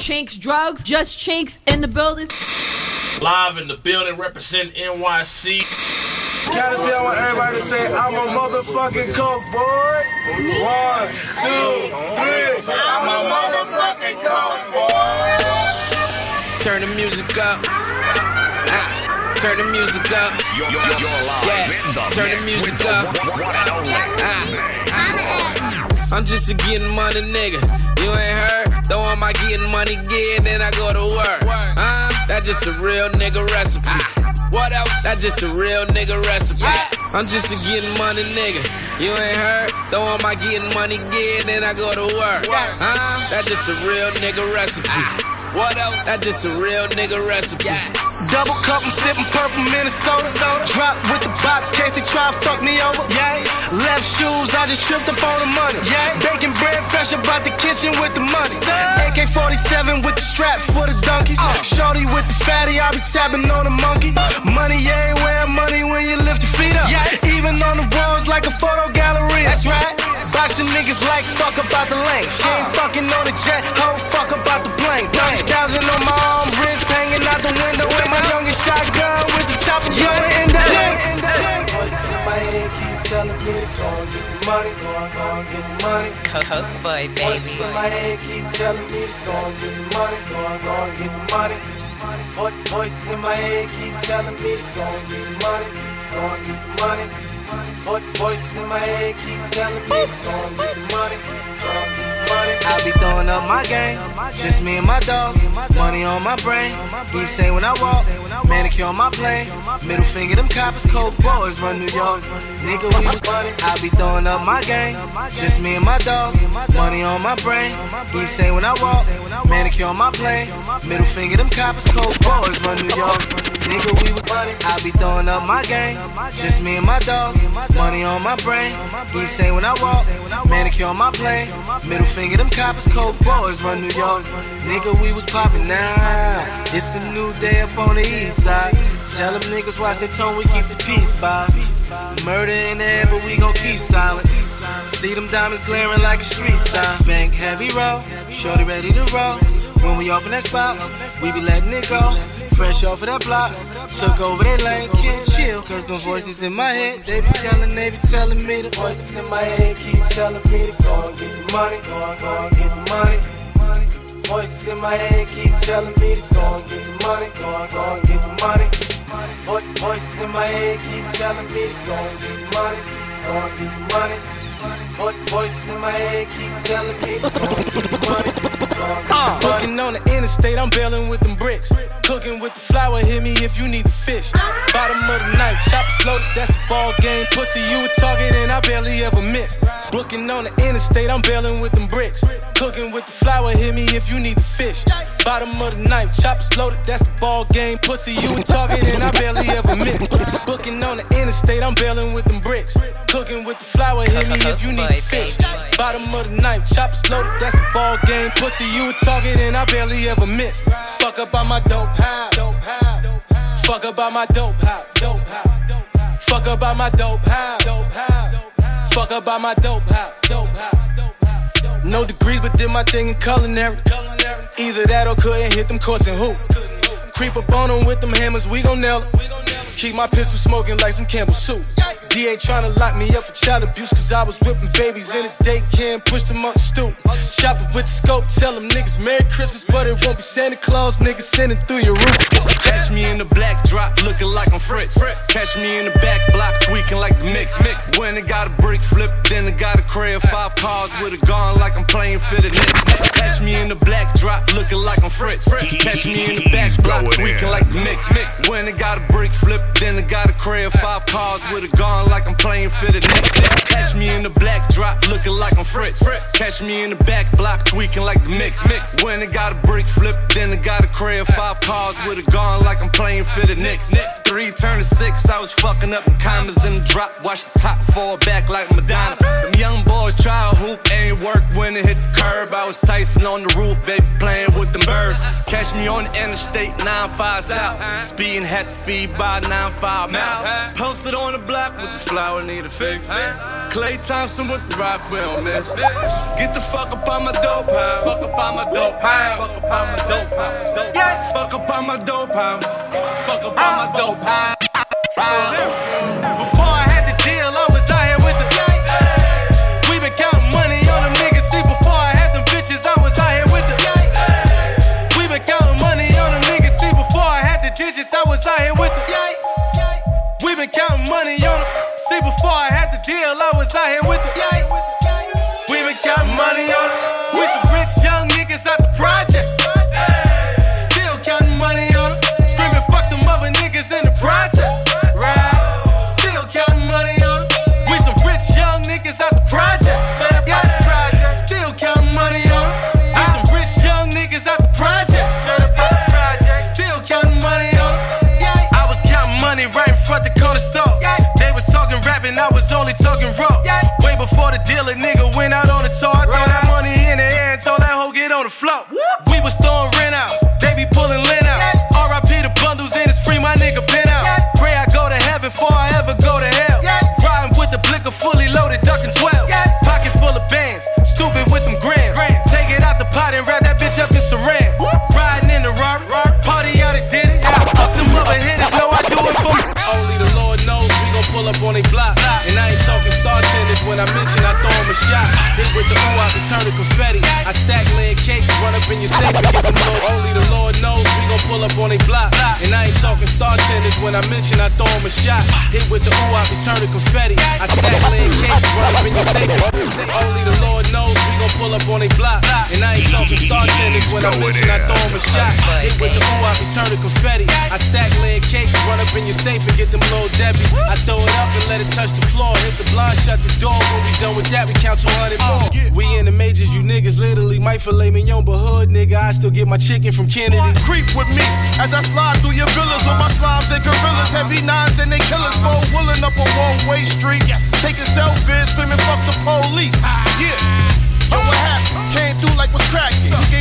Chinks drugs, just chinks in the building. Live in the building, represent NYC. Gotta tell everybody to say I'm a motherfucking coke boy. One, two, three. I'm a motherfucking coke boy. Turn the music up. Ah, turn the music up. Yeah, turn the music up. Ah, I'm just a getting money nigga. You ain't heard? Though I'm my getting money again, then I go to work. Uh, that just a real nigga recipe. What else? That just a real nigga recipe. I'm just a getting money nigga. You ain't heard? Though I'm my getting money again, then I go to work. Uh, that just a real nigga recipe. What else? That just a real nigga recipe. Double cup, I'm sipping purple Minnesota. Drop with the box, case they try to fuck me over. Yeah. Left shoes, I just tripped up on the money. Yeah. Baking bread fresh about the kitchen with the money. AK 47 with the strap for the donkeys. Uh. Shorty with the fatty, I be tapping on the monkey. Money everywhere, money when you lift your feet up. Yeah. Even on the walls like a photo gallery. That's right. Boxing niggas like fuck about the lane. She ain't uh. fucking on the jet, hoe fuck about the plane. 30,000 on my arm, wrist hanging out the window with my youngest shotgun with the chopper going in the Voices in my head keep telling me to go and get the money, go and go and get the money. Coke boy, Voices baby. in my head keep telling me to go and get the money, go and go and get the money. Vo- Voices in my head keep telling me to go and get the money, go and get the money. Vo- Voices in my head keep telling me and get the money, I be throwing up my game, just me and my dogs. Money on my brain, keep saying when I walk. Manicure on my plane, middle finger them coppers, cold boys run New York. Nigga, we was I be throwing up my game, just me and my dogs. Money on my brain, keep saying when I walk. Manicure on my plane, middle finger them coppers, cold boys run New York. Nigga, we was I be throwing up my game, just me and my dogs. Money on my brain, keep saying when I walk. Manicure on my plane, middle finger them coppers, cold boys run New York. Nigga, we was poppin' now. It's a new day up on the east side. Tell them niggas watch their tone, we keep the peace by. Murder in the air, but we gon' keep silence. See them diamonds glaring like a street sign. Bank heavy roll, shorty ready to roll. When we off in that spot, we be letting it go. Fresh off of that block, took over that lane, can't chill. Cause them voices in my head, they be telling, they be telling me the voices in my head keep telling me to go and get the money, go and go get the money. Voices in my head keep telling me to go and get the money, go and go get the money. Vo- Voices in my head keep telling me to go and get the money, go and get the money. Vo- Voices in my head keep telling me to go and get the money. Uh, money. on the interstate, I'm bailing with them bricks. Cooking with the flour, hit me if you need the fish. Bottom of the knife, choppers loaded, that's the ball game. Pussy, you a target, and I barely ever miss. Looking on the interstate, I'm bailing with them bricks. Cooking with the flour, hit me if you need the fish. Bottom of the knife, choppers loaded, that's the ball game. Pussy, you a target, and I barely ever miss. Booking on the interstate, I'm bailing with them bricks. Cooking with the flour, hit me if you need the fish. Bottom of the knife, choppers loaded, that's the ball game. Pussy, you target, and I barely ever miss. Fuck up on my dope house. Fuck up on my dope house. Fuck up on my dope house. Fuck up on my dope house. No degrees, but did my thing in culinary. Either that or couldn't hit them courts and hoop. Creep up on them with them hammers, we gon' nail nail 'em. Keep my pistol smoking like some Campbell soup. DA tryna lock me up for child abuse, cause I was whipping babies in a daycare, pushed them up the stoop. Shopping with the scope, tell them niggas Merry Christmas, but it won't be Santa Claus, niggas sending through your roof. Catch me in the black drop, looking like I'm Fritz. Catch me in the back block, tweaking like the mix. mix. When I got a brick flip, then I got a crib, five cars with a gun like I'm playing for the Knicks. Catch me in the black drop, looking like I'm Fritz. Catch me in the back block, tweaking like the mix. mix. When I got a brick flip, then I got a crib, five cars with a gun like I'm playing for the Knicks. Catch me in the black drop, looking like I'm Fritz. Catch me in the back block, tweaking like the mix. mix. When I got a brick flip, then I got a crib, five cars with a gun like I'm playing for the Knicks. Three turn to six, I was fucking up commas in the drop. Watch the top fall back like Madonna. Them young boys try to hoop, ain't work when it hit the curb. I was Tyson on the roof, baby, playing with them birds. Catch me on the interstate, 9-5 out. Speeding had to feed by 9-5 mouth. Posted on the block with the flower, need a fix. Klay Thompson with the rock, we don't miss. Get the fuck up on my dope house. Fuck up on my dope house. Fuck up on my dope house. Yeah. Fuck up on my dope house. Fuck up on my ah. dope house. Before I had the deal, I was out here with the We been counting money on them niggas. See, before I had them bitches, I was out here with the We been counting money on them niggas. See, before I had the digits, I was out here with the We Before I had the deal, I was out here with the We been counting money on it. We some I was only talking raw. Way before the dealer nigga went out on the tour. I throw that money in the air and told that hoe get on the floor. We was throwing rent out, the I return the confetti. I stack lead cakes, run up in your safe and get them low. Only the Lord knows we gon' pull up on they block. And I ain't talking star tennis when I mention I throw 'em a shot. Hit with the ooh, I return the confetti. I stack lead cakes, run up in your safe. Only the Lord knows we gon' pull up on they block. And I ain't talking star tennis when I mention I throw 'em a shot. Hit with the ooh, I return the confetti. I stack lead cakes, run up in your safe and get them little Debbie's. I throw it up and let it touch the floor. Hit the blind, shut the door. When we done with that, we count 200 more. We in the majors, you niggas literally might filet mignon, but hood nigga, I still get my chicken from Kennedy. Creep with me as I slide through your villas with my slimes and gorillas, heavy nines and they killers, four wheeling up a one way street. Taking selfies, screaming fuck the police. Ah. Yeah.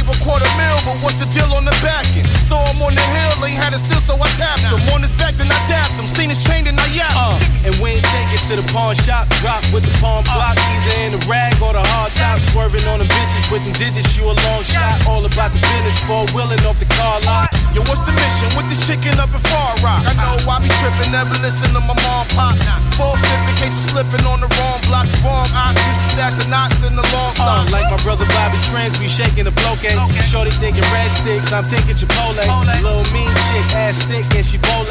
A quarter mil, but what's the deal on the back end? So I'm on the hill, ain't had it still, so I tapped him. On his back, then I dapped him. Seen his chain, then I yapped Uh, and we ain't take it to the pawn shop. Drop with the pawn block, either in the rag or the hard top. Swerving on the bitches with them digits, you a long shot. All about the business, four wheeling off the car lot. Yo, what's the mission with this chicken up in Far Rock? I know I be tripping, never listen to my mom pop. Four fifth in case I'm slipping on the wrong block. The wrong I used to stash the knots in the long Uh, like my brother Bobby Trans, we shaking the bloke. Shorty thinking red sticks, I'm thinking Chipotle. Little mean chick, ass thick, and she bole.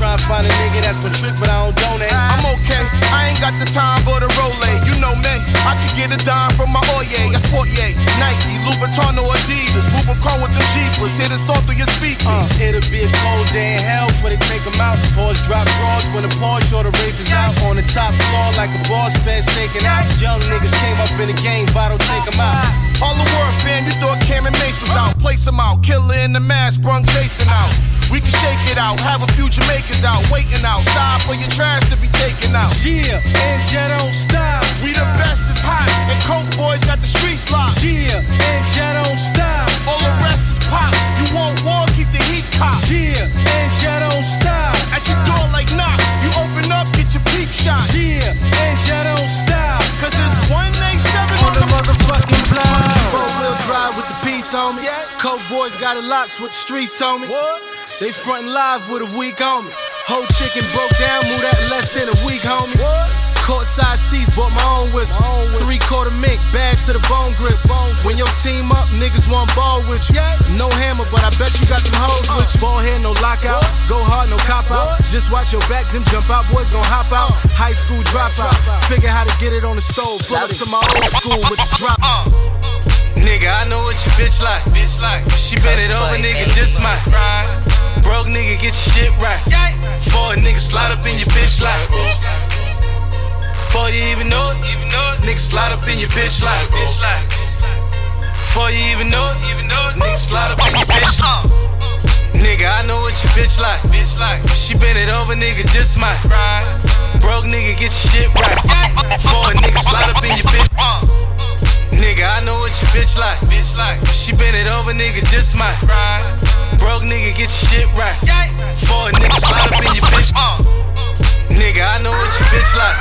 Try and find a nigga that's gon' trick, but I don't donate. I'm okay, I ain't got the time for the Rolex. You know me, I could get a dime from my Oye. I sport yay, Nike, Louboutin or Adidas. Moving car with them Jeepers, hit a song through your speakers. Uh, it'll be a cold day in hell before they take 'em out. Horse drop drawers when the Porsche or the Wraith is out. On the top floor like a boss fan staking out. Young niggas came up in the game, Votto take 'em out. All the world fan, you thought Cam and Mace was out. Place them out, killer in the mask, brung Jason out. We can shake it out, have a few Jamaicans out, waiting outside for your trash to be taken out. Yeah, and Jet don't stop. We the best is hot, and Coke boys got the streets locked. Yeah, and Jet don't stop. All the rest is pop. You want war, the heat cop. Yeah, and Jet don't stop. At your door like knock, you open up, get your peep shot. Yeah, and Jet don't stop. Cause it's 187 On the motherfucking block. Four wheel drive with the piece on me. Yeah. Coke boys got a lots with the streets on me. What? They frontin' live with a week on me. Whole chicken broke down, moved that in less than a week, homie. Courtside seats, bought my own whistle. Three quarter mink, bags to the bone grist. When your team up, niggas want ball with you. No hammer, but I bet you got them hoes with you. Ball head, no lockout. Go hard, no cop out. Just watch your back, them jump out boys gon' hop out. High school dropout. Figure how to get it on the stove. Pull up to my old school with the drop. Nigga, I know what your bitch like. Bitch like. She bend it over, nigga, just my might. Broke nigga, get your shit right. For a nigga slide up in your bitch like. Before you even know it, even know it, nigga slide up in your bitch like. Bitch like. Before you even know it, even know it, nigga slide up in your bitch like. Nigga, I know what your bitch like. Bitch like. She bend it over, nigga, just might. Ride. Broke nigga, get your shit right. For a nigga slide up in your bitch. Nigga, I know what your bitch like. Bitch like. She bend it over, nigga, just might. Right. Broke nigga, get your shit right. For a nigga, slide up in your bitch. Uh. Nigga, I know what your bitch like.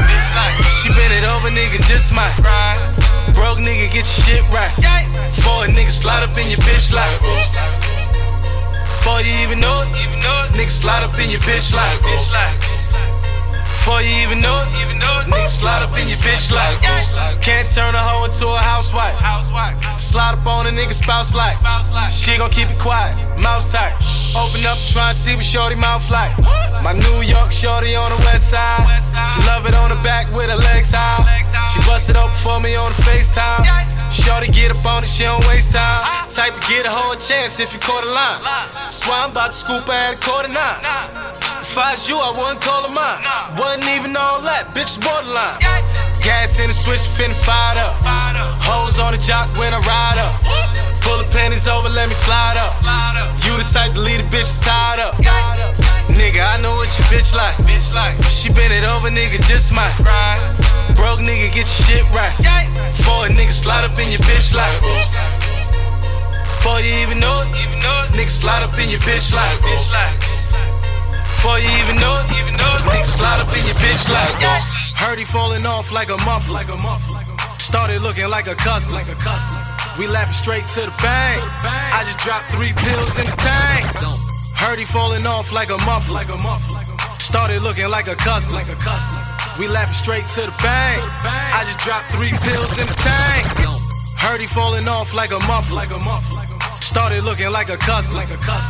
She bend it over, nigga, just. Right. Broke nigga, get your shit right. For a nigga, slide up in your bitch like. Before you even know it, even know it, nigga slide up in your bitch like. Bitch like. Before you even know it, nigga slide up in your bitch like. Can't turn a hoe into a housewife. Slide up on a nigga spouse like. She gon' keep it quiet, mouth tight. Open up, try and see what shorty mouth like. My New York shorty on the west side. She love it on the back with her legs high. She busted open for me on the FaceTime. Shorty get up on it, she don't waste time. Type to get a whole chance if you caught a line. Swear I'm about to scoop her at a quarter nine. If I was you, I wouldn't call her mine. Wasn't even all that, bitch borderline. Gas in the switch, finna fire up. Hoes on the jock when I ride up. Pull the panties over, let me slide up. You the type to leave the bitch tied up. Nigga, I know what your bitch like. She bend it over, nigga, just might. Broke nigga, get your shit right. For a nigga, slide up in your bitch like. Before you even know it, nigga slide up in your bitch like. Before you even know it, even know it, nigga slide up in your bitch like. Heard he falling off like a muff, like a muff. Started looking like a cuss, like a cuss. We laughing straight to the bank. I just dropped three pills in the tank. Heard he falling off like a muff, like a muff. Started looking like a cuss, like a cuss. We laughing straight to the bank. I just dropped three pills in the tank. Heard he falling off like a muff, like a muff. Started looking like a cuss, like a cuss.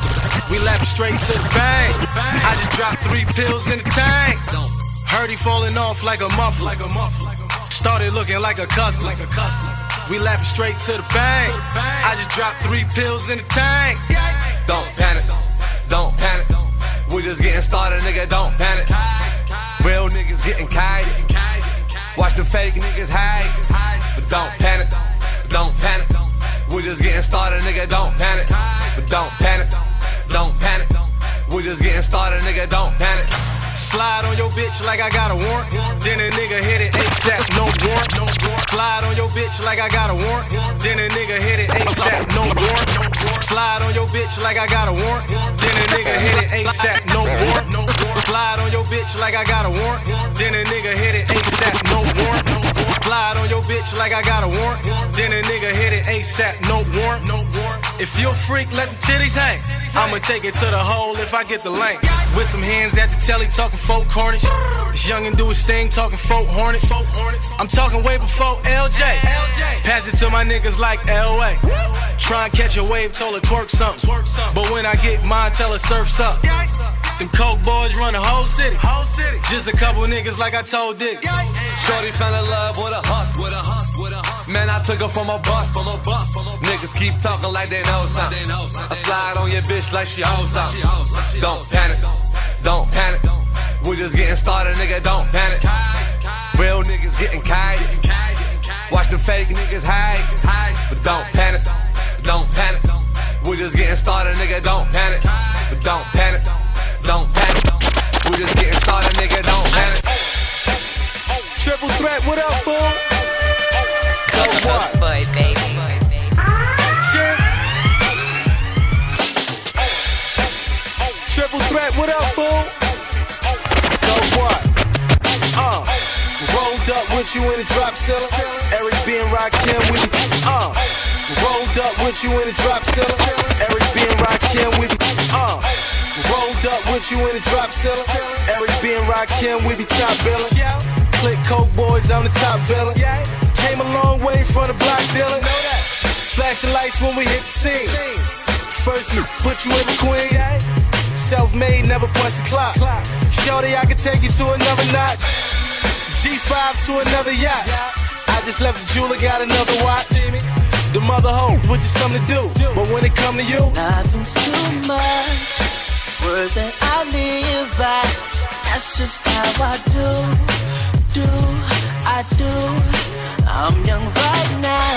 We laughing straight to the bank. I just dropped three pills in the tank. Heard he falling off like a muff, like a muff. Started looking like a cuss, like a cuss. We laughing straight to the bank. I just dropped three pills in the tank. Don't panic, don't panic. We just getting started, nigga. Don't panic. Real niggas getting kite. Watch the fake niggas hide, but don't panic, don't panic. We're just getting started, nigga. Don't panic, but don't panic, don't panic. We're just getting started, nigga. Don't panic. Slide on your bitch like I got a warrant. Then a nigga hit it ASAP, no warrant. No warrant. Slide on your bitch like I got a warrant. Then a nigga hit it ASAP, no warrant. Slide on your bitch like I got a warrant. Then a nigga hit it ASAP, no warrant. No warrant. Slide on your bitch like I got a warrant. Then a nigga hit it ASAP, no warrant. Slide on your bitch like I got a warrant. Then a nigga hit it ASAP, no warrant. No warrant. If you a freak, let the titties hang. I'ma take it to the hole if I get the length. With some hands at the telly, talking folk cornish. This youngin' do his thing, talking folk hornets. I'm talking way before LJ. Pass it to my niggas like LA. Try and catch a wave, told her twerk something. But when I get mine, tell her surf's up. Them coke boys run the whole city. Whole city. Just a couple niggas like I told Dick. Shorty fell in love with a hustle. With a hustle. With a hustle. Man, I took her from a bus. From a bus. Niggas keep talking like they know something. I slide on your bitch like she owes something. Don't panic. Don't panic. We just getting started, nigga. Don't panic. Real niggas getting kite. Watch the fake niggas hide. But don't panic. Don't panic. We just getting started, nigga. Don't panic. But don't panic. Don't panic. We just getting started, nigga. Don't panic. Triple threat, what up, fool? Go what? Boy, baby. Shit. Triple threat, what up, fool? Go what? Uh, rolled up with you in the drop cellar. Eric B and Rakim with me. Uh, rolled up with you in the drop cellar. Eric B and Rakim with me. Uh, rolled up with you in the drop cellar. Eric B and Rakim we be top billing. Click coke boys, I'm the top villain. Came a long way from the block dealing. Flashing lights when we hit the scene. First, put you in the queen. Self-made, never punch the clock. Shorty, I can take you to another notch. G5 to another yacht. I just left the jeweler, got another watch. The mother hoe, which is something to do. But when it come to you, Nothing's too much. Words that I live by. That's just how I do, do, I do. I'm young right now,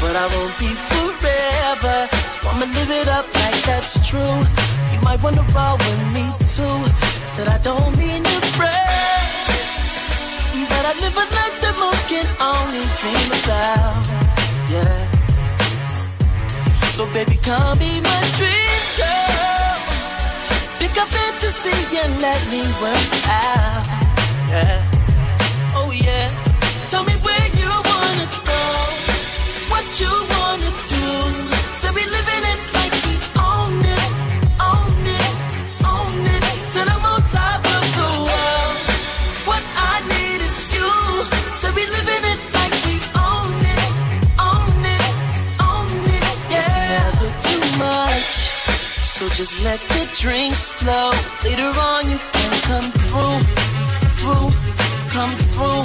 but I won't be forever. So I'ma live it up like that's true. You might wanna roll with me too. Said I don't mean to brag, but I live a life that most can only dream about. Yeah. So baby, come be my dream girl. Up fantasy and let me work out. Yeah. Oh yeah. Tell me where you wanna go, what you wanna So just let the drinks flow. Later on, you can come through, through, come through.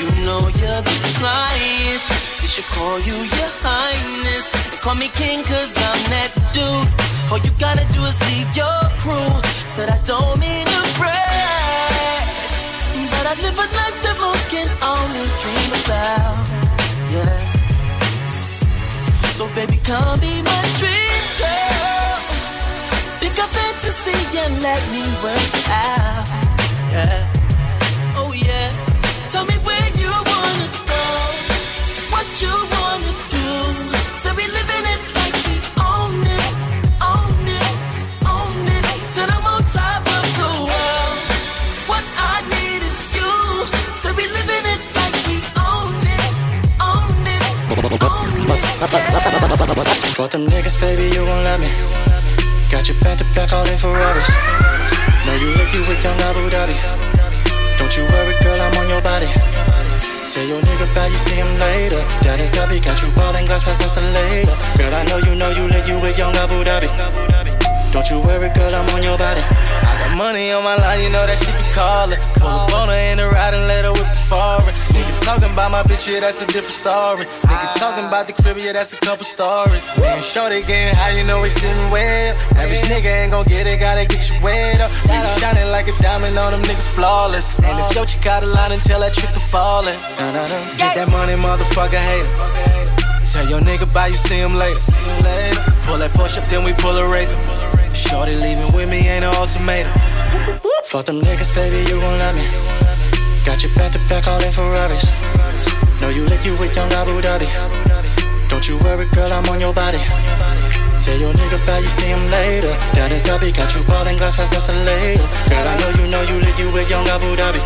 You know you're the flyest. You should call you your highness. They call me king cause I'm that dude. All you gotta do is leave your crew. Said I don't mean to brag. But I live a life that most can only dream about. Yeah. So baby, come be my dream a fantasy and let me work out. Yeah. Oh yeah. Tell me where you wanna go, what you wanna do. So we living it like we own it, own it, own it. Said I'm on top of the world. What I need is you. So we living it like we own it, own it, own it. Fuck them niggas, baby, you gon' love me. Got you back to back all in Ferraris. Know you look you with young Abu Dhabi. Don't you worry, girl, I'm on your body. Tell your nigga bye, you see him later. That is Abby, got you ballin' glass house later. Girl, I know you know you lick you with young Abu Dhabi. Don't you worry, girl, I'm on your body. I got money on my line, you know that shit be callin'. Pull up on her in the ride and let her whip the foreign. Nigga talking about my bitch, yeah, that's a different story. Nigga talking about the crib, yeah, that's a couple stories. Me and Shorty getting high, you know we sitting well. Average nigga ain't gon' get it, gotta get you wet up. Be shining like a diamond on them niggas flawless. And if your chick out of line and tell that trick to fallin'. Get that money, motherfucker, hater. Tell your nigga bye, you see him later. Pull that push up, then we pull a raven. Shorty leaving with me ain't an ultimatum. Fuck them niggas, baby, you gon' love me. Got you back to back all in Ferraris. Know you lick you with young Abu Dhabi. Don't you worry, girl, I'm on your body. Tell your nigga bye, you see him later. Is Abby, got you ballin' glass house later. Girl, I know you know you lick you with young Abu Dhabi.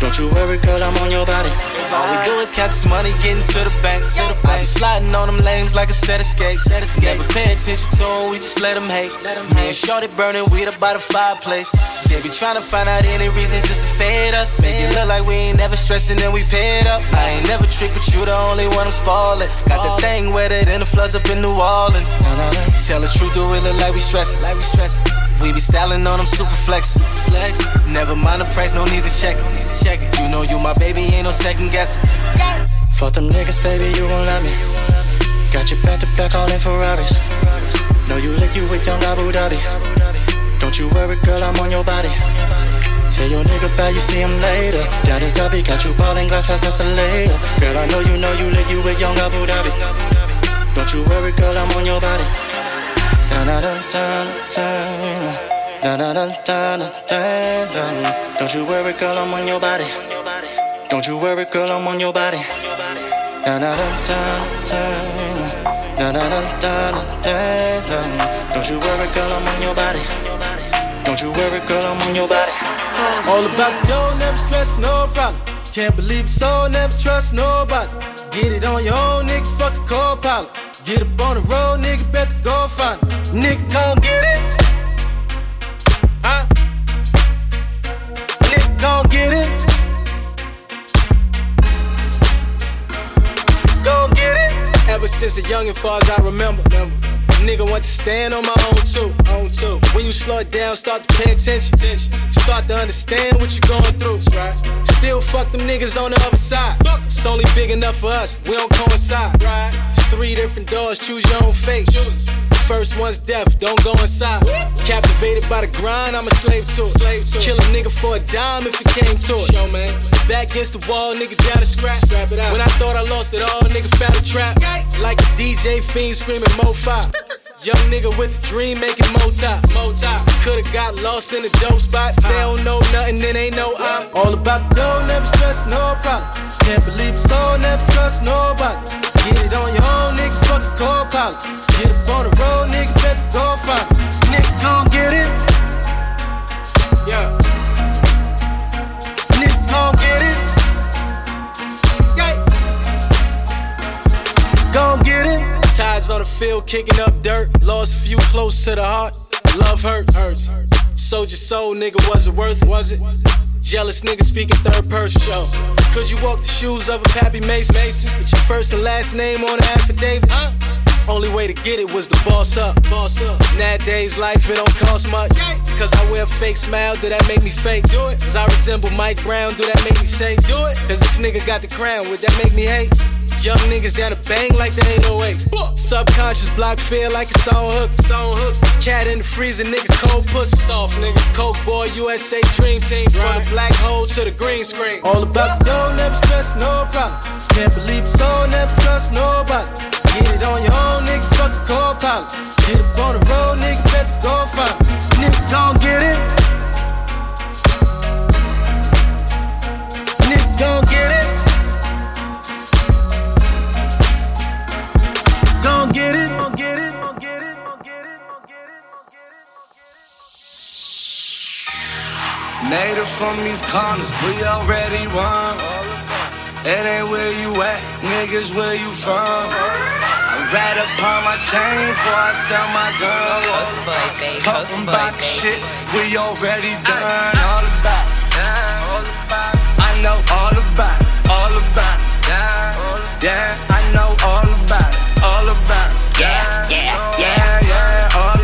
Don't you worry, girl, I'm on your body. All we do is count this money, getting to the bank. To the bank. I be sliding on them lanes like a set of skates. Never pay attention to them, we just let them hate. Me and Shorty burning weed up by the fireplace. They be trying to find out any reason just to fade us. Make it look like we ain't never stressing and we paid up. I ain't never tricked, but you the only one I'm spoiling. Got the thing wetter than the floods up in New Orleans. Uh-huh. Tell the truth, do it look like we stressing. Like we stressing. We be styling on them super flex. flex. Never mind the price, no need to check it. Check it. You know you my baby, ain't no second guessing. Fuck them niggas, baby, you gon' love me. Got you back to back all in Ferraris. Know you lick you with young Abu Dhabi. Don't you worry, girl, I'm on your body. Tell your nigga bye, you see him later. That is Abby, got you ballin' glass house later. Girl, I know you know you lick you with young Abu Dhabi. Don't you worry, girl, I'm on your body. Don't you worry, girl, I'm on your body. Don't you worry, girl, I'm on your body. Don't you worry, girl, I'm on your body. Don't you worry, girl, I'm on your body. All about the dough, never stress, no problem. Can't believe it, so never trust nobody. Get it on your own, nigga, fuck a co-pilot. Get up on the road, nigga, better go find it. Nigga, gon' get it. Huh? Nigga, gon' get it. Gon' get it. Ever since a youngin', far as I remember. remember. Nigga want to stand on my own too, own too. When you slow it down, start to pay attention, attention. Start to understand what you're going through. Right. Still fuck them niggas on the other side. It's only big enough for us. We don't coincide. Right. It's three different doors. Choose your own fate. Choose. First one's death. Don't go inside. Captivated by the grind, I'm a slave to it. Slave to Kill a nigga for a dime if it came to it. Show man. Back against the wall, nigga down to scrap. Scrap it out. When I thought I lost it all, nigga found a trap. Like a DJ fiend screaming Mo 5. Young nigga with the dream making mo top. Mo top. Could've got lost in a dope spot. If they uh. don't know nothing, then ain't no I'm all about the dough, never stress, no problem. Can't believe so, never trust nobody. Get it on your own, nigga, fuck the co-pilot. Get up on the road, nigga, better go find. Nigga, gon' get it. Yeah. Nigga, gon' get it. Yeah. Gon' get it. Ties on the field, kicking up dirt. Lost a few close to the heart. Love hurts. hurts. Sold your soul, nigga, was it worth it? Was it? Jealous nigga speaking third person show. Could you walk the shoes of a Pappy Mason? Mason with your first and last name on the affidavit? Huh? Only way to get it was to boss up. Boss up. Nowadays, life it don't cost much. Cause I wear a fake smile, do that make me fake? Do it. Cause I resemble Mike Brown, do that make me say? Do it. Cause this nigga got the crown, would that make me hate? Young niggas down to bang like the 808. Subconscious block feel like it's on hook. It's on hook. Cat in the freezer, nigga, cold pussy. Soft nigga. Coke boy, USA Dream Team. From the black hole to the green screen. All about gold, never stress, no problem. Can't believe so, never trust nobody. Get it on your own, nigga, fuck the co-pilot. Get up on the road, nigga, better go find it. Nigga, gon' get it. Nigga, gon' get it. Gon' get it. Gon' get it. Gon' get it. Native from these corners, we already won. It ain't where you at, niggas, where you from? Rat upon my chain before I sell my gun. Talking about the shit we already done. All about, I know all about, all about, yeah. I know all about all about, yeah, yeah, yeah, yeah,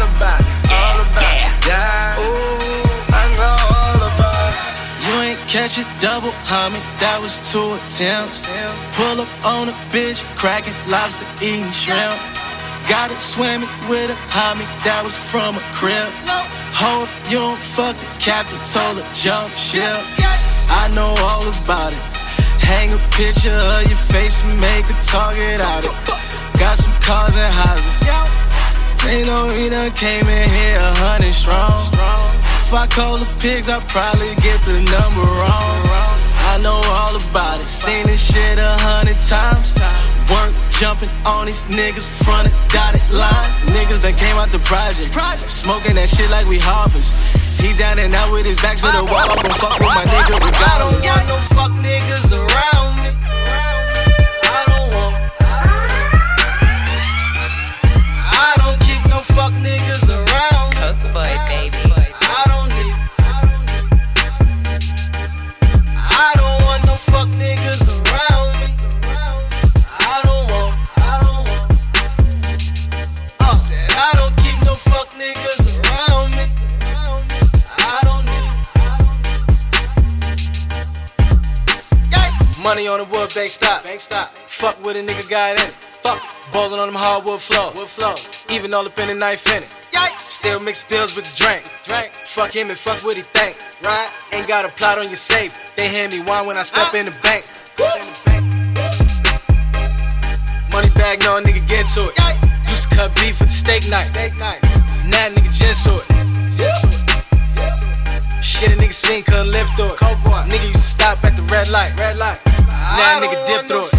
catch a double homie, that was two attempts. Pull up on a bitch, cracking lobster, eating shrimp. Got it swimming with a homie, that was from a crib. Ho, if you don't fuck the captain, told her jump ship. I know all about it. Hang a picture of your face and make a target out of it. Got some cars and houses. They know we done came in here a hundred strong. If I call the pigs, I probably get the number wrong. I know all about it. Seen this shit a hundred times. Work jumping on these niggas front of dotted line. Niggas that came out the project. Smoking that shit like we harvest. He down and out with his back to the wall. I'm gon' fuck with my nigga I don't regardless. want no fuck niggas around me. Money on the wood, bank stop. Bank stop. Fuck with a nigga got in it. Fuck. Ballin' on them hardwood floor. Wood floor. Even all up in the knife in it. Still mix pills with the drink. Drink. Fuck him and fuck what he think. Right. Ain't got a plot on your safe. They hand me wine when I step in the bank. Money bag, no nigga get to it. Used to cut beef with the steak knife. Now nigga just to it. Shit a nigga seen, couldn't live through it. Nigga used to stop at the red light. Red light. Now nigga dip through it.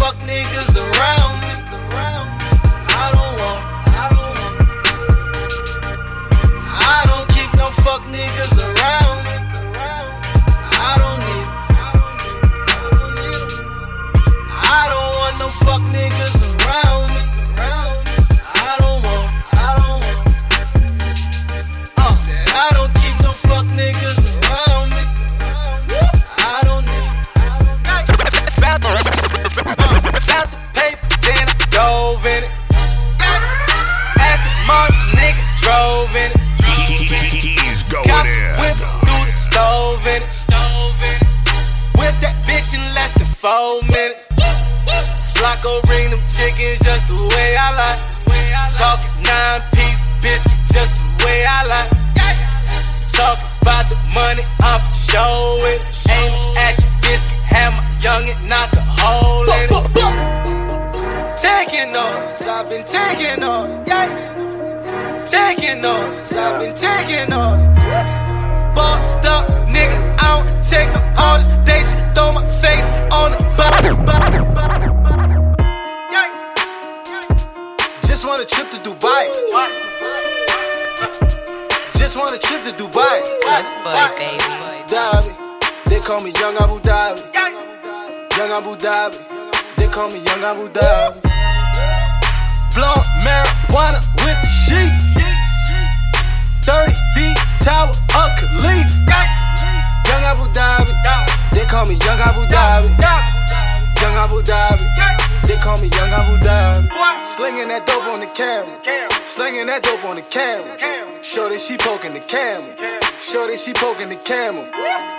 Young Abu Dhabi. Blunt marijuana with the sheep. 30 deep tower of Khalif. Young Abu Dhabi. They call me Young Abu Dhabi. Young Abu Dhabi. They call me Young Abu Dhabi. Slinging that dope on the camera. Slinging that dope on the camera. Show that she poking the camera. Show that she poking the camera.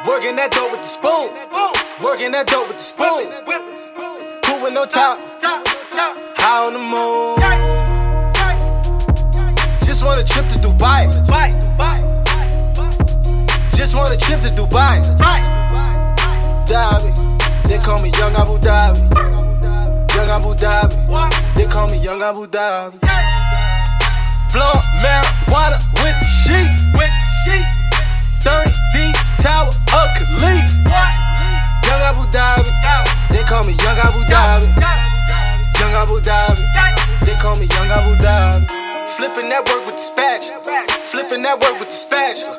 Working that dope with the spoon. Working that dope with the spoon. With no top. High on the moon. Just want a trip to Dubai. Just want a trip to Dubai. Dhabi. They call me Young Abu Dhabi. Young Abu Dhabi. They call me Young Abu Dhabi. Blunt marijuana with the sheep. 30 deep tower of Khalif. Young Abu Dhabi. They call me Young Abu Dhabi. Young Abu Dhabi. They call me Young Abu Dhabi. Flipping that work with the spatula. Flipping that work with the spatula.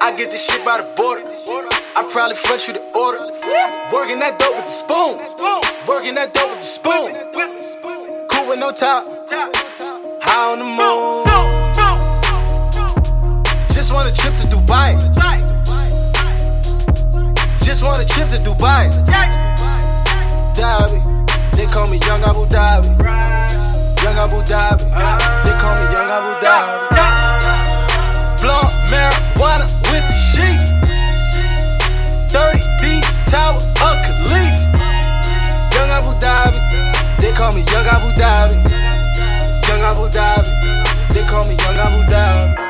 I get this shit by the border. I probably front you the order. Working that dope with the spoon. Working that dope with the spoon. Cool with no top. High on the moon. Just want a trip to Dubai. Just want a trip to Dubai. Dhabi. They call me Young Abu Dhabi. Young Abu Dhabi. They call me Young Abu Dhabi. Blunt marijuana with the sheep. 30 deep tower of Khalif. Young Abu Dhabi. They call me Young Abu Dhabi. Young Abu Dhabi. They call me Young Abu Dhabi.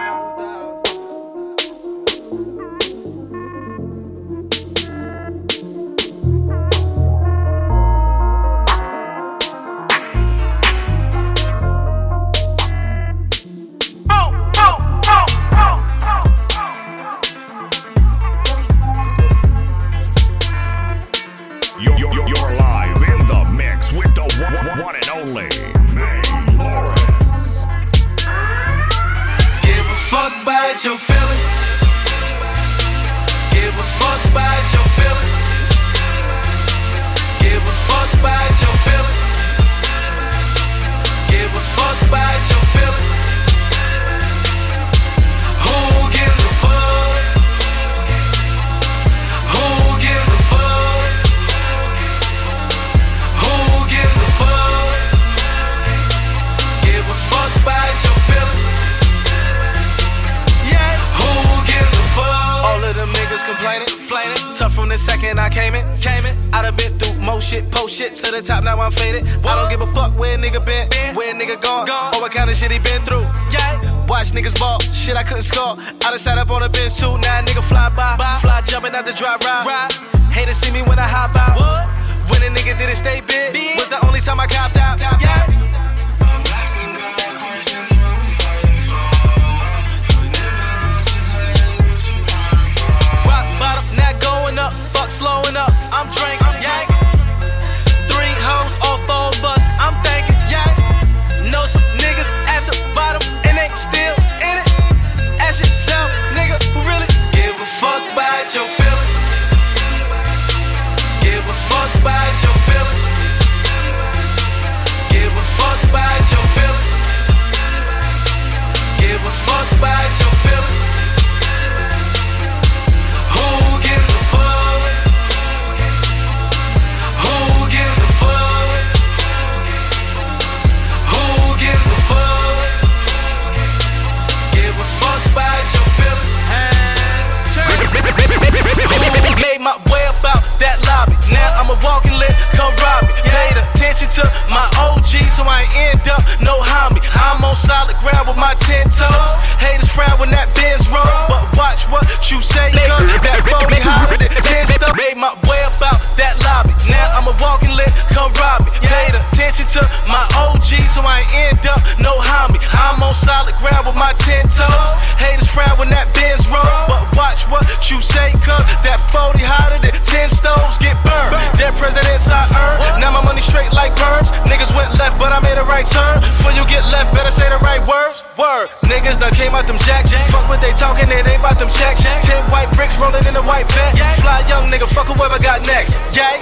Rolling in a white vet. Fly young nigga, fuck whoever got next. Yay.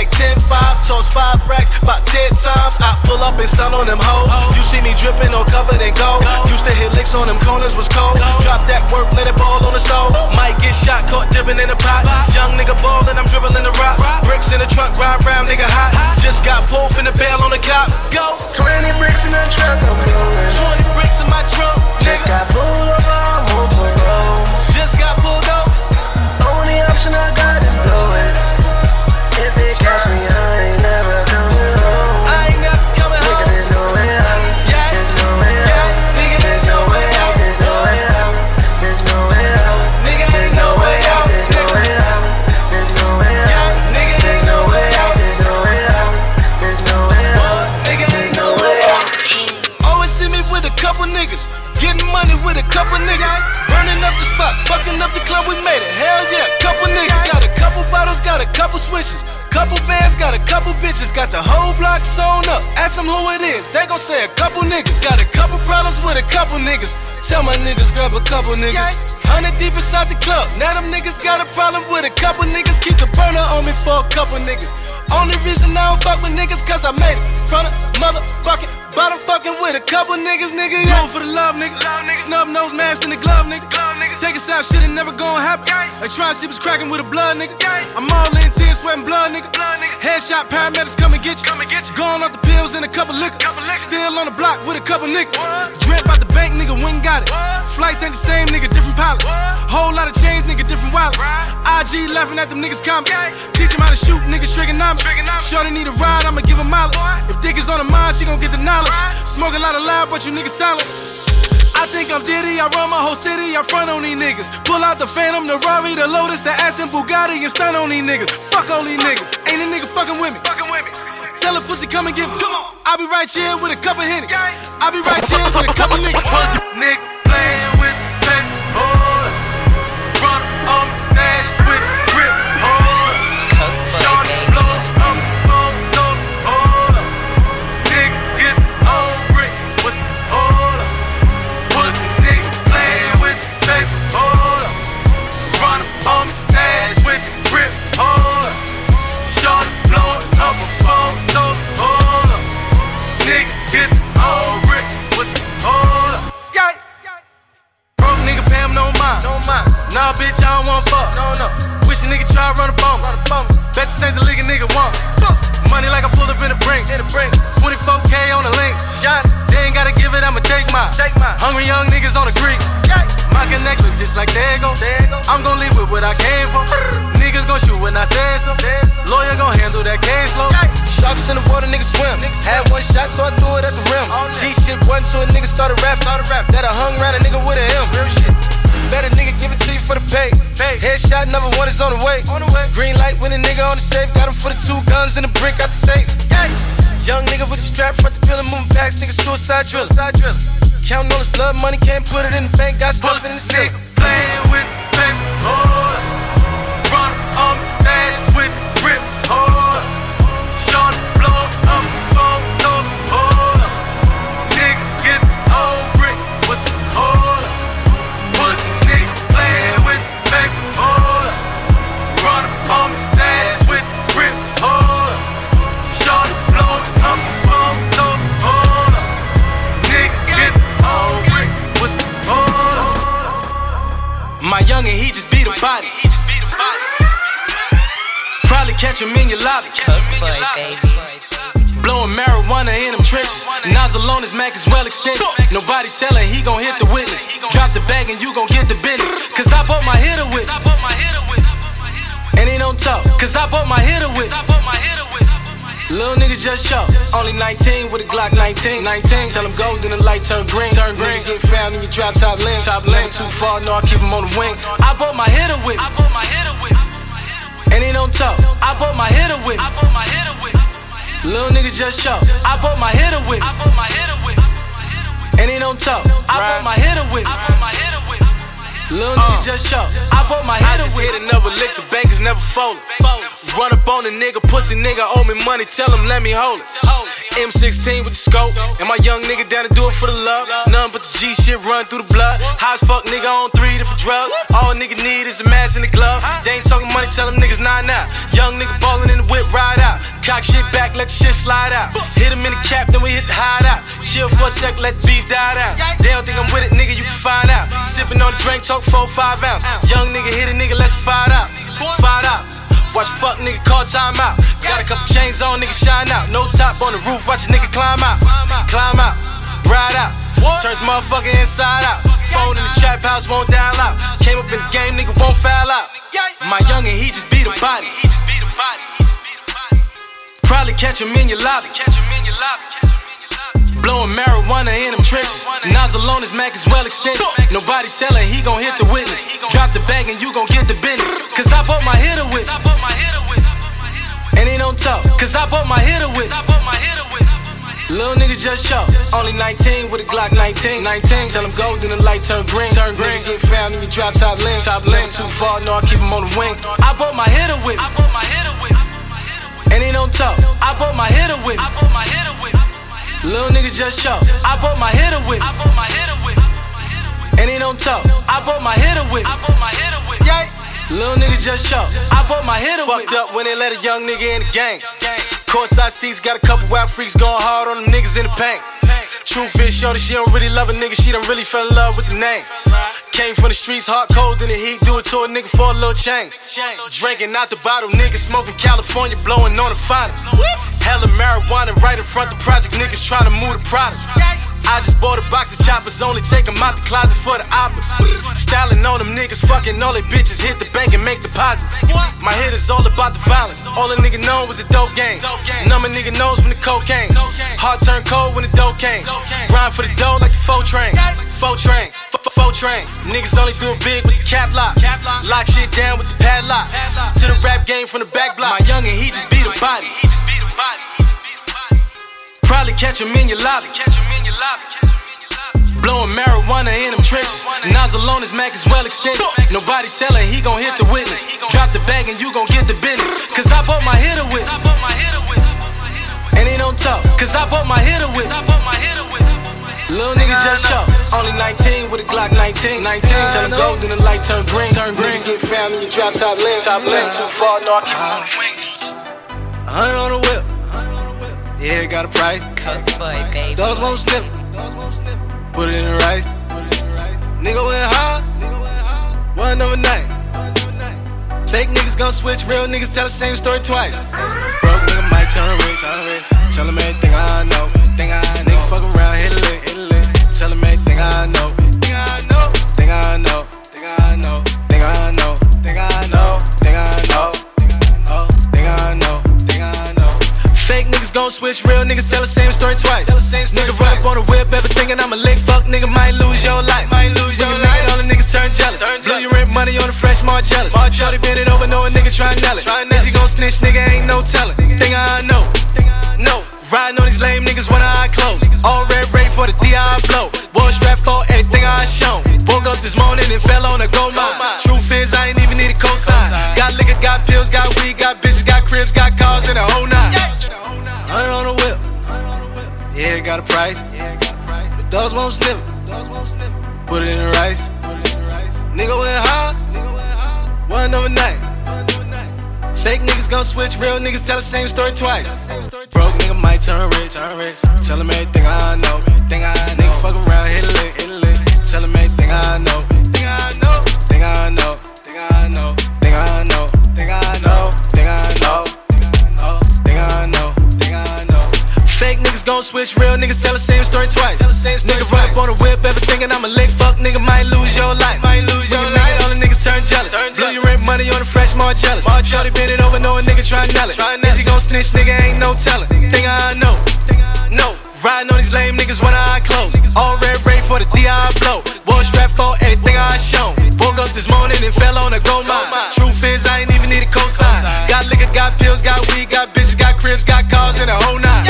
Like 10 5, toss 5 racks about 10 times. I pull up and stun on them hoes. You see me dripping or covered in gold. Used to hit licks on them corners, was cold. Drop that work, let it ball on the stove. Might get shot, caught dipping in the pot. Young nigga ballin', I'm dribbling the rock. Bricks in the trunk, ride round, nigga hot. Just got pulled from the bail on the cops. Go. 20 bricks in the truck, I'm rolling. 20 bricks in my trunk. Just got pulled over, I'm on parole. Just got pulled over. Only option I got is blow it. Getting money with a couple niggas. Burning up the spot, fucking up the club, we made it. Hell yeah, couple niggas. Got a couple bottles, got a couple switches. Couple bands, got a couple bitches. Got the whole block sewn up. Ask them who it is, they gon' say a couple niggas. Got a couple problems with a couple niggas. Tell my niggas grab a couple niggas. Hundred deep inside the club. Now them niggas got a problem with a couple niggas. Keep the burner on me for a couple niggas. Only reason I don't fuck with niggas cause I made it from the motherfucking bottom fucking with a couple niggas, nigga. Yeah. Going for the love, nigga. Love, nigga. Snub nose mask in the glove, nigga. Take us out, shit ain't never gonna happen. Trying to see what's cracking with a blood, nigga. I'm all in tears, sweating blood, nigga. Headshot, paramedics come and get you. Going off the pills and a couple liquor. Still on the block with a couple niggas. Drip out the bank, nigga, went got it. Flights ain't the same, nigga, different pilots. Whole lot of change, nigga, different wallets. IG laughing at them niggas' comments. Teach them how to shoot, nigga, trigonomics. Shorty need a ride, I'ma give her mileage. If dick is on her mind, she gon' get the knowledge. Smoke a lot of loud, but you niggas silent. I think I'm Diddy, I run my whole city, I front on these niggas. Pull out the Phantom, the Rari, the Lotus, the Aston Bugatti, and stun on these niggas. Fuck all these niggas, ain't a nigga fucking with me. Tell a pussy come and get me. Come on. I'll be right here with a couple henny. I'll be right here with a couple niggas. Pussy nigga playing with paper. Don't want fuck. No, no. Wish a nigga try run up on me. Run up on. Bet this ain't the league a nigga want. Money like I pull up in the brink. In the brink. 24K on the links. Shot. They ain't gotta give it, I'ma take mine. Take mine. Hungry young niggas on the creek. My connect look just like Dago. I'm gon' leave with what I came for. Niggas gon' shoot when I say so. Lawyer gon' handle that case low. Sharks in the water, niggas swim. Had one shot, so I threw it at the rim. G shit one, so a nigga started rap. Started rap. That I hung around a nigga with a M. Real shit. Better nigga give it to you for the pay. pay. Headshot number one is on the way. On the way. Green light when a nigga on the safe. Got him for the two guns and the brick out the safe. Young nigga with the strap, front the building, moving packs, nigga suicide driller. Suicide driller. Counting all his blood money, can't put it in the bank, got stuff in the safe. Playing with just show. Only 19 with a Glock 19. 19. Tell him go, then the light turn green. Turn green. Get found in your drop top lens. Top lens. Too far, no, I keep him on the wing. I bought my hitter with. I bought my hitter with. And he don't talk. I bought my hitter with. I bought my hitter with. Little nigga just show. I bought my hitter with. I bought my hitter with. And he don't talk. I bought my hitter with. I bought my hitter with. Little nigga just show. I bought my hitter with. I just hit another lick. The bank is never folded. Run up on a nigga, pussy nigga owe me money. Tell him let me hold it. M16 with the scope. And my young nigga down to do it for the love. None but the G shit run through the blood. High as fuck nigga on three different drugs. All a nigga need is a mask and a glove. They ain't talking money, tell them niggas nah nah. Young nigga ballin' in the whip, ride out. Cock shit back, let the shit slide out. Hit him in the cap, then we hit the hide out. Chill for a sec, let the beef die out. They don't think I'm with it, nigga, you can find out. Sippin' on the drink, talk four, five ounce. Young nigga hit a nigga, let's fight out. Fight out. Watch fuck nigga call time out. Got a couple chains on, nigga shine out. No top on the roof, watch a nigga climb out. Climb out, ride out. Turns motherfucker inside out. Phone in the trap house won't dial out. Came up in the game, nigga won't foul out. My youngin', he just beat a body. Probably catch him in your lobby. catch him in your lobby. Blowing marijuana in them trenches. Nas alone, his Mac is well extended. Nobody telling he gon' hit the witness. Drop the bag and you gon' get the business. Cause I bought my hitter with. And he don't talk. Cause I bought my hitter with. Little nigga just show. Only 19 with a Glock 19. 19. Tell him go, then the light turn green. Turn green. Get found in your drop top lens. Top lens. Too far, no, I keep him on the wing. I bought my hitter with. And he don't talk. I bought my hitter with. Little nigga just show. I bought my hitter with. I bought my hitter with. And he don't talk. I bought my hitter with. I bought my hitter with. Yeah. Little nigga just show. I bought my hitter with. Fucked up when they let a young nigga in the gang. Courtside seats got a couple wild freaks going hard on them niggas in the paint. Truth is, shorty, she don't really love a nigga, she don't really fell in love with the name. Came from the streets, hot cold in the heat, do it to a nigga for a little change. Drinking out the bottle, nigga smoking California, blowing on the finest. Hella marijuana right in front the project, niggas trying to move the product. I just bought a box of choppers, only take 'em out the closet for the oppas. Styling on them niggas, fucking all they bitches, hit the bank and make deposits. My hit is all about the violence. All a nigga know was the dope game. Number nigga knows when the cocaine. Heart turn cold when the dope came. Grind for the dough like the faux train. Faux train. Faux train. Niggas only do it big with the cap lock. Lock shit down with the padlock. To the rap game from the back block. My youngin', he just beat a body. Probably catch him in your lobby. Blowing marijuana in them trenches. Nas alone, his Mac is well extended. Nobody telling he gon' hit the witness. Drop the bag and you gon' get the business. Cause I bought my hitter with. And he don't talk. Cause I bought my hitter with. Little nigga just show. Only 19 with a Glock 19. 19. Tell him go, then the light turn green. Turn green. Get found in your drop top lens. Top lens. Too far, no, I keep uh-huh. it on the wing. A hundred on the whip. Yeah, it got a price. Coke boy, baby. Dogs won't slip. Put it in the rice. Nigga went hard. One over night. Fake niggas gon' switch, real niggas tell the same story twice. Broke nigga might turn rich, turn rich. Tell him everything I know. Thing I know. Nigga fuck around, hit a lick, hit a lick. Tell him everything I know. Gon' switch, real niggas tell the same story twice. Tell the same story nigga run up on the whip, ever thinking I'm a lick. Fuck nigga might lose your life. Might lose your life. All the niggas turn jealous. Blow your rent money on the fresh, more jealous. Shorty bend it over, know a nigga try nail it. If you gon' snitch, nigga ain't no telling. Thing I know. No. Riding on these lame niggas when I close. All red ready for the DI blow. War strap for everything I shown. Woke up this morning and fell on a gold got a price. Yeah, I got a price. But dogs won't slip. Dogs won't. Put it in the rice. Put it in the rice. Nigga went hard. Nigga went hard. One over night. Fake niggas gon' switch, real niggas tell the same story twice. Broke nigga might turn rich, turn rich. Tell him everything I know, I know. Nigga fuck around, hit it lit, hit it lit. Tell him everything I know, I know, I know, I know, I know, I know, I know. Switch, real niggas tell the same story twice. Nigga run up on the whip, ever thinking I'm a lick fuck, nigga might lose your life. Might lose your life. All the niggas turn jealous. Blow your rent money on the fresh, more jealous. Shorty bend it over, know a nigga try nail it. If he gon' snitch, nigga ain't no telling. Think I know. No. Riding on these lame niggas when I close. All red ready for the DI blow. War strap for everything I shown. Woke up this morning and fell on a gold mine. Truth is, I ain't even need a cosign. Got liquor, got pills, got weed, got bitches, got cribs, got cars, and a whole nine.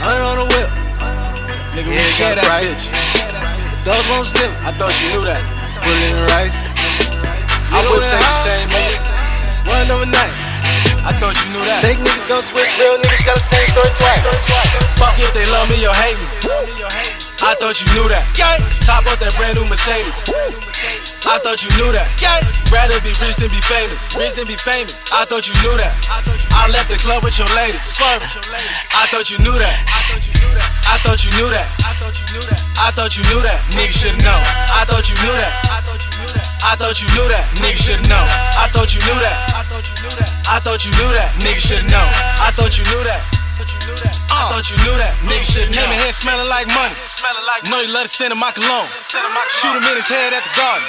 Hundred on the whip. Nigga, we share that bitch. Those won't slip. I thought you knew that. Put it in the rice. I whip ain't the same, nigga. One overnight. I thought you knew that. Fake niggas gon' switch, real niggas tell the same story twice. Fuck if they love me or hate me. I thought you knew that. Top up that brand new Mercedes. I thought you knew that. Rather be rich than be famous. Rich than be famous. I thought you knew that. I left the club with your lady. Swerving. I thought you knew that. I thought you knew that. I thought you knew that. Nigga should know. I thought you knew that. I thought you knew that. Nigga should know. I thought you knew that. I thought you knew that. Nigga should know. I thought you knew that. I thought you knew that. Nigga should know. Him and head smelling like money. Know you love to send him my cologne. Shoot him in his head at the garden.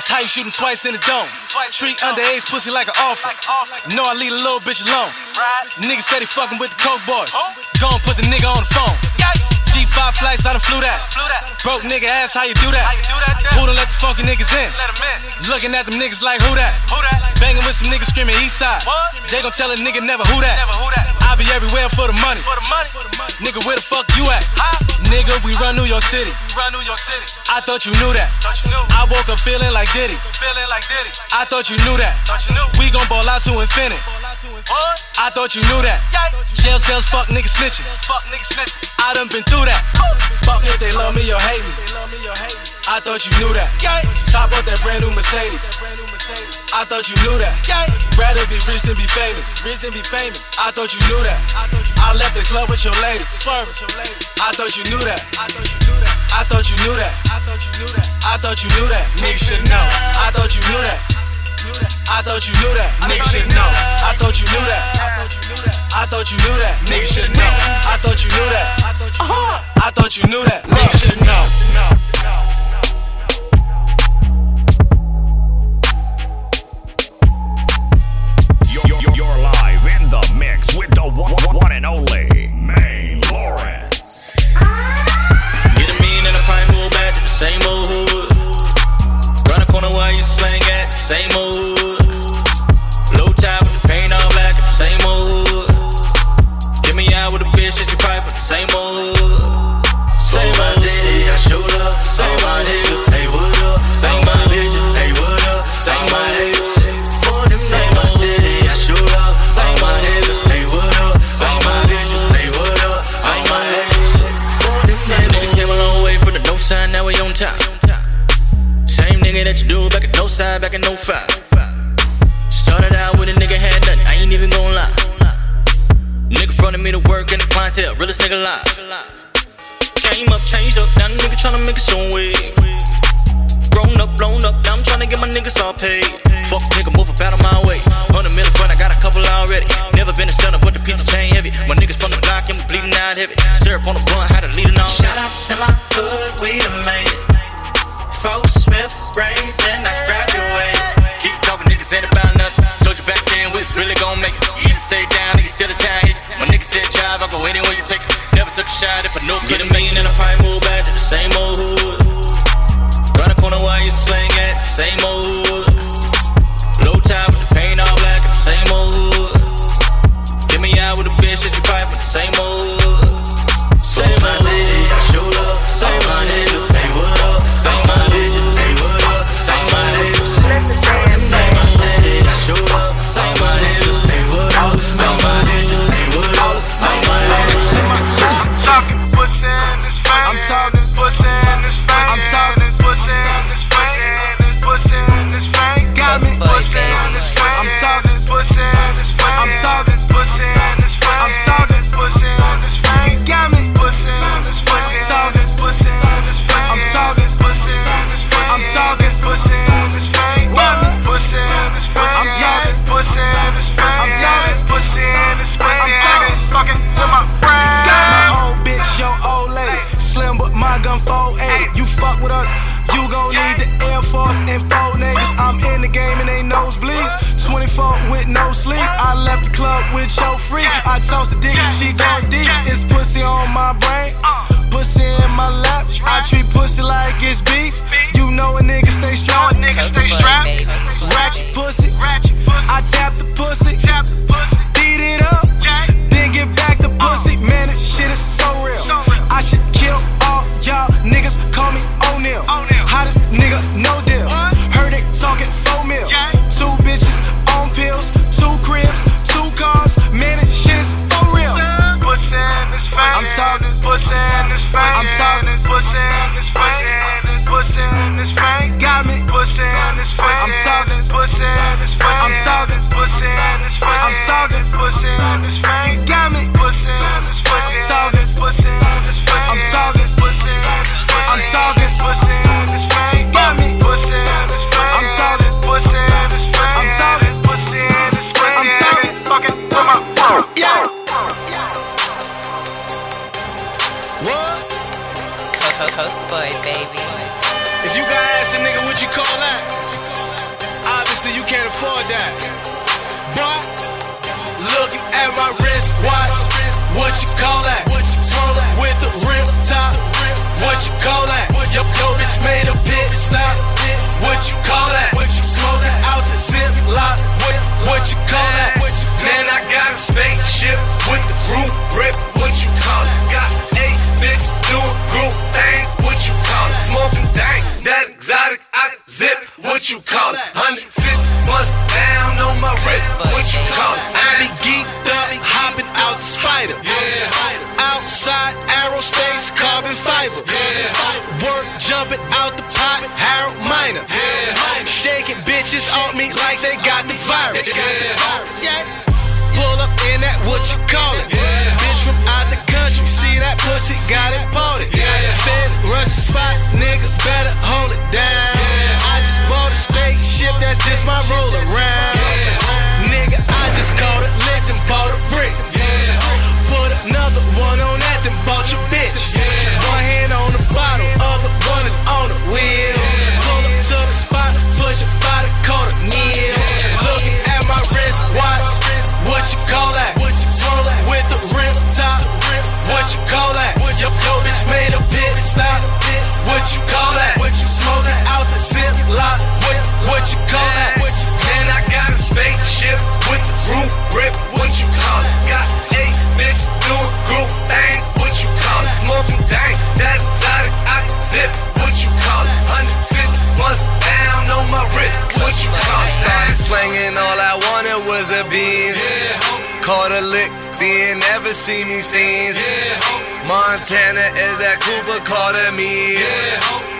That's how you shoot him twice in the dome. Treat underage pussy like an offer. Know I leave a little bitch alone. Nigga said he fucking with the coke boys. Go and put the nigga on the phone. G5 flights, I done flew that. Broke nigga ass, how you do that? Who done let the funky niggas in? Looking at them niggas like who that? Banging with some niggas screaming east side. They gon' tell a nigga never who that. I be everywhere for the money. Nigga, where the fuck you at? Nigga, we run New York City. Run New York City. I thought you knew that. I woke up feeling like Diddy. Feeling like Diddy. I thought you knew that. We gon' ball out to infinity. I thought you knew that. Jail cells, fuck niggas snitching. Fuck niggas snitching. I done been through that. Fuck if they love me or hate me. they love me or hate me. I thought you knew that. Top up that brand new Mercedes. I thought you knew that. Rather be rich than be famous. Rich than be famous. I thought you knew that. I left the club with your lady. Swerving. I thought you knew that. I thought you knew that. I thought you knew that. Nigga should know. I thought you knew that. I thought you knew that, nigga should know. I thought you knew that. I thought you knew that, nigga should know. I thought you knew that. I thought you knew that, nigga should know. One, one and only Main Lawrence. Get a mean and a pint, move back the same old hood. Run a corner while you slang at the same old hood. Low top with the paint all black at the same old hood. Get me out with a bitch that you pipe with the same old hood. That you do back at no side, back in 05. Started out with a nigga had nothing, I ain't even gon' lie. Nigga fronted me to work in the clientele, realest nigga alive. Came up, changed up, now the nigga tryna make his own way. Grown up, blown up, now I'm tryna get my niggas all paid. Fuck nigga, move up out my way. Hundred million front, I got a couple already. Never been a stunner, but the piece of chain heavy. My niggas from the block, and we bleeding out heavy. Syrup on the blunt, had to lead it on. Shout out to my hood, we done made Fort Smith, raised and I graduated. Keep talking niggas ain't about nothing. Told you back then we was really gon' make it. Either stay down, niggas still a town. My niggas said drive, I go anywhere you take it. Never took a shot if I know Get a million and a pipe, move back to the same old hood. Run a corner while you slang at the same old hood. Low top with the paint all black at the same old hood. Get me out with a bitch that you pipe with the same old hood. The and four niggas. I'm in the game and ain't nosebleeds. 24 with no sleep. I left the club with your freak. I toast the dick, she gone deep. It's pussy on my brain. Pussy in my lap. I treat pussy like it's beef. You know a nigga stay strapped. Ratchet pussy. I tap the pussy. This face. I'm talking Pussy in this face. Pussy in this face. Got me. Pussy in this face. I'm talking Pussy in this face. I'm talking Pussy in this face. I'm talking Pussy in this. You got me. Pussy in this face. I'm talking Pussy in this face. I'm talking Pussy in this face. I'm talking Pussy in this face. Got me. Pussy in this face. I'm talking Pussy in this face. I'm talking what you call that, obviously you can't afford that. But looking at my wrist watch, what you call that? With the rim top, what you call that? Yo, yo bitch made a pit stop, what you call that? Smoking out the zip lock, what, what you call that? Man, I got a spaceship with the roof rip. What you call it? Got eight bitches doing group things. What you call it? Smoking dank, that exotic I zip. What you call it? 150 bust down on my wrist. What you call it? I be geeked up, hopping out the spider. Yeah. Outside aerospace, carbon fiber. Work jumping out the pot, Harold Miner. Shaking bitches on me like they got the virus. Yeah. Pull up in that, what you call it? See that pussy got imported. Feds rush the spot, niggas better hold it down. I just bought a spaceship, that's just my roll around. Oh, nigga, I just caught it, licked and bought a brick. Put another one on that, then bought your bitch. One hand on the bottle, other one is on the wheel. Pull up to the spot, push it by the quarter meal. Looking at my wrist watch, what you call that? What you call that? Yo, yo bitch made a pit stop, what you call that? What you smoking out the zip lock, what, what you call that? Man, I got a spaceship with the roof rip. What you call it? Got eight bitches doing group things. What you call it? Smoking dank, that exotic I zip. What you call it? 150 bust down on my wrist. What you call it? Started slinging, all I wanted was a beam. Caught a lick, then never see me seen. Montana is that Cooper Carter me.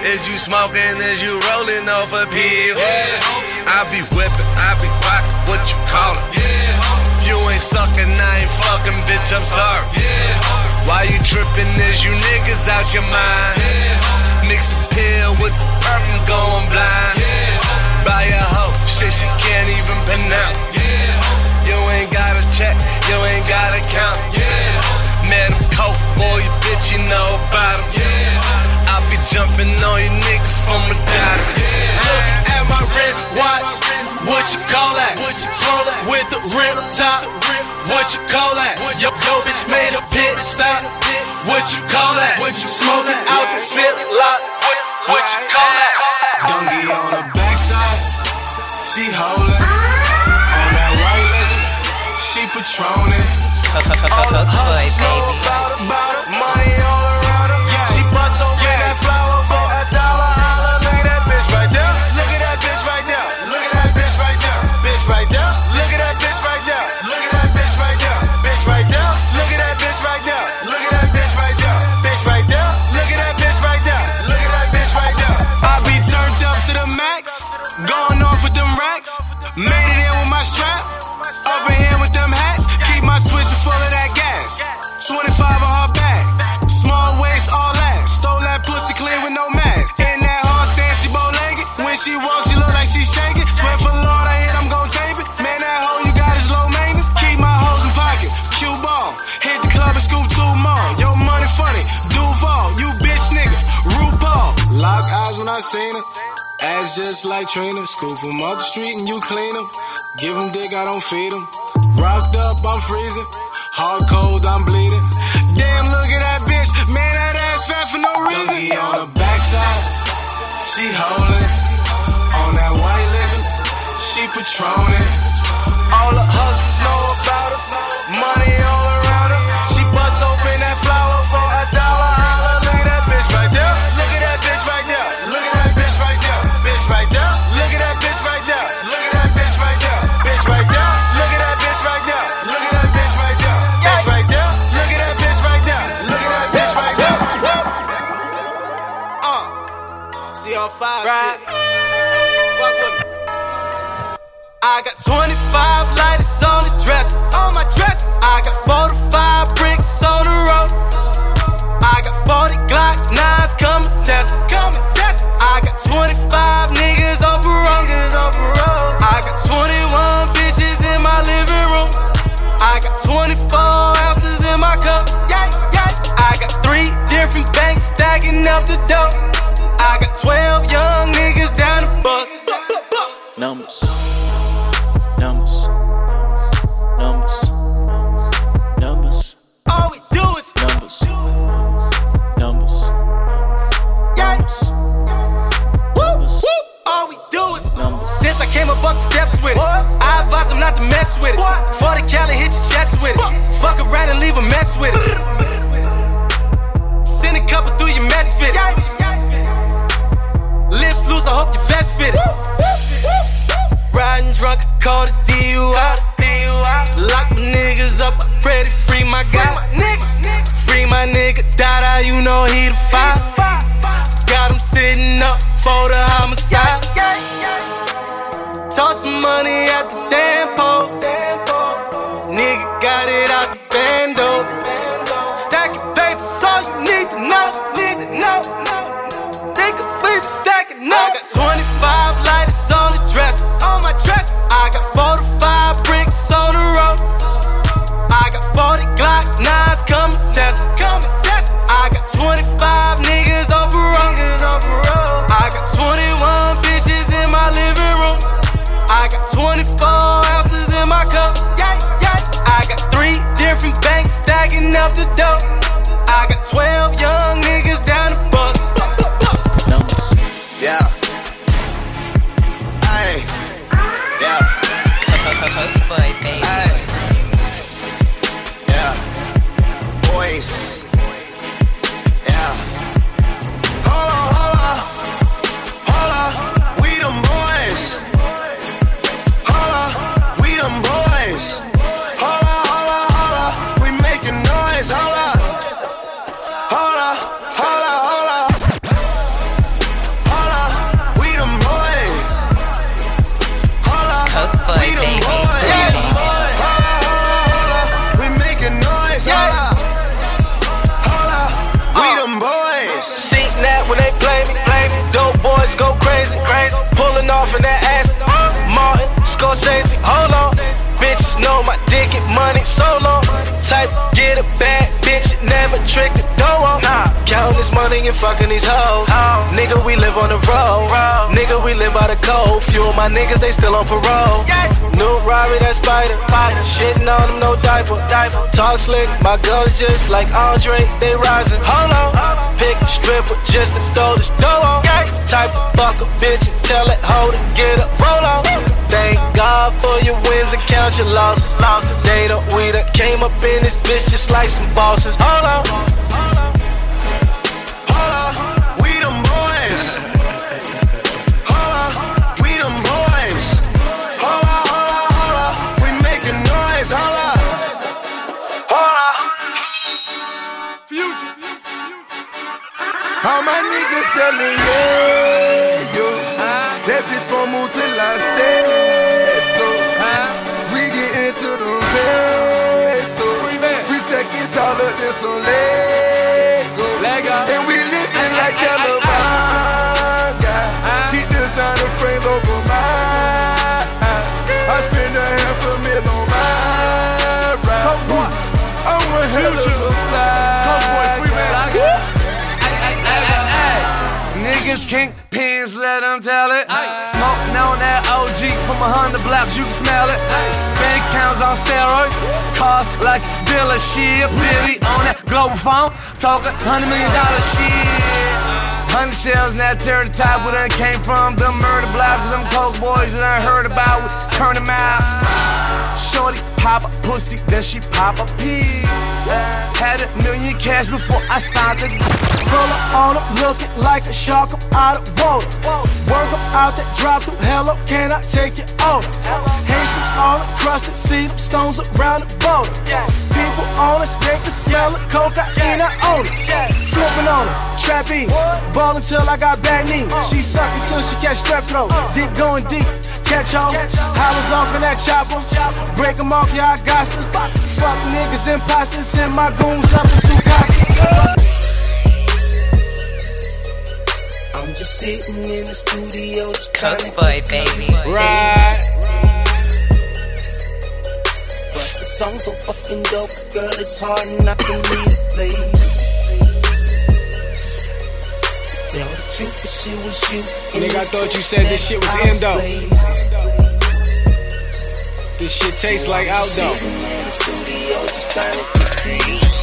Is you smoking? Is you rolling off a pill? I be whipping, I be rocking, what you call it? You ain't sucking, I ain't fucking, bitch, I'm sorry. Why you tripping? Is you niggas out your mind? Mix a pill with the perk going blind. Buy a hoe, shit she can't even pronounce. You ain't gotta check, you ain't gotta count. Yeah Man, I'm coke, boy, you bitch, you know about him. Yeah. I'll be jumping on you niggas from a dive. Look at my wrist watch, what you call that? With the rim top, what you call that? Yo, yo bitch made a pit stop, what you call that? What you smoking out the zip lock, what, you call that? Donkey on the backside, she holding. She patroning. Coke, Coke, Coke, Coke boy, baby. Money Ass just like Trina. Scoop 'em off the street and you clean 'em. Give 'em dick, I don't feed 'em. Rocked up, I'm freezing. Hard cold, I'm bleeding. Damn, look at that bitch. Man, that ass fat for no reason. Yogi on the backside, she holding. On that white living, she patroning. All the hustlers know about her. Money all on. Right. Fuck with me. I got 25 lighters on the dresser. On my dresser. I got 45 bricks on the road. I got 40 Glock 9s coming test. Coming test. I got 25 niggas on parole. I got 21 bitches in my living room. I got 24 ounces in my cup. I got three different banks stacking up the dough. I got 12 young niggas down the bus. Numbers. Numbers. Numbers. Numbers. All we do is Numbers. Numbers. Woo, woo. All we do is Numbers. Since I came up up the steps with it, I advise them not to mess with it. 40 Cali hit your chest with it. Fuck around and leave a mess with it. Send a couple through your mess fit. Lips loose, I hope your vest fit. Riding drunk, call the DUI. Lock my niggas up, I'm ready, free my guy. Free my nigga, Dada, you know he the five. Got him sitting up for the homicide. Toss some money at the damn pole. Nigga got it out the bando. Up. I got 25 lighters on the dresser. On my dresser. I got 45 bricks on the road. I got 40 Glock 9s coming test. Coming test. I got 25 niggas on parole. I got 21 bitches in my living room. I got 24 ounces in my cup. Yeah, yeah. I got three different banks stacking up the dough. I got 12 young niggas down fucking these hoes. Nigga, we live on the road. Nigga, we live by the code. Few of my niggas, they still on parole. New Robbie, that spider. Shitting on them, no diaper. Talk slick, my girls just like Andre, they rising. Hold on. Pick a stripper just to throw this dough on. Type of fuck a bitch and tell that hoe to get up, roll on. Thank God for your wins and count your losses. They don't, we done came up in this bitch just like some bosses. Hold on. All my niggas selling, yeah, yo. That bitch gon' move till I say so. We get into the peso. We stacking taller than some Lego. And we living like California. Keep designer frames over my eyes. I spend a half a mil on my ride. I'm one hell of a fly. Niggas Niggas can't pins, let them tell it. Smoking on that OG from a hundred blocks, you can smell it. Bank accounts on steroids, cars like dealership. Billy on that global phone, talking hundred million dollar shit. Hundred shells in that turtle top where they came from. The murder block, them coke boys that I heard about, turn them out. Shorty pop a pussy, then she pop a pig. Had a million cash before I signed the up on him, looking like a shark up out of water. Work up out that drop through. Hello, can I take you over? Haitians all encrusted, see them stones around the border. People on us, they can smell it. Cocaine, I own it. Flipping on it, trapping. Ball until I got bad knees. She sucking till she catch strep throat. Dick going deep. Catch all, hollers off in that chopper. Break them off, yeah, I got to. Fuck niggas, and imposters, send my goons up in some I'm just sitting in the studio, just trying Coke boy, baby. Right. But the song's so fucking dope, girl, it's hard not for me to play. Tell the truth, the shit was you. Nigga, I thought you said this shit was endo. This shit tastes like outdoor.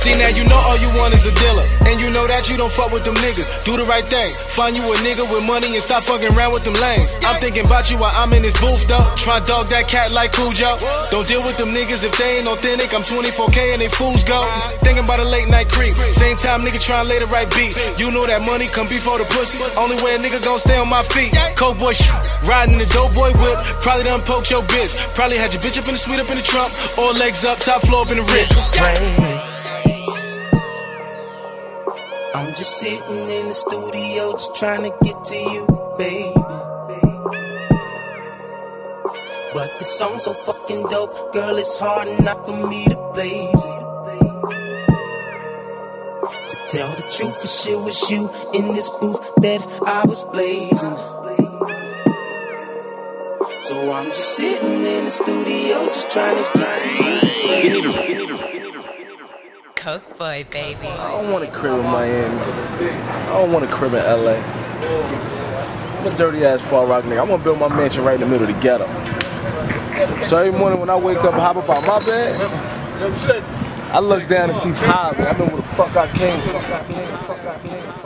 See now you know all you want is a dealer, and you know that you don't fuck with them niggas. Do the right thing, find you a nigga with money and stop fucking around with them lames. I'm thinking about you while I'm in this booth though. Try dog that cat like Cujo. Don't deal with them niggas if they ain't authentic. I'm 24k and they fools go. Thinking about a late night creep. Same time nigga trying to lay the right beat. You know that money come before the pussy. Only way a nigga gon' stay on my feet. Coke boy shit. Riding the dope boy whip. Probably done poked your bitch. Probably had your bitch up in the suite up in the trunk. All legs up, top floor up in the Ritz. I'm just sitting in the studio, just trying to get to you, baby. But the song's so fucking dope, girl, it's hard enough for me to blaze it. To tell the truth, shit was you in this booth that I was blazing. So I'm just sitting in the studio, just trying to get to you, baby. Coke boy, baby. I don't want a crib in Miami. I don't want a crib in LA. I'm a dirty ass far rock nigga. I want to build my mansion right in the middle of the ghetto. So every morning when I wake up and hop up out my bed, I look down and see Pop. I know where the fuck I came from.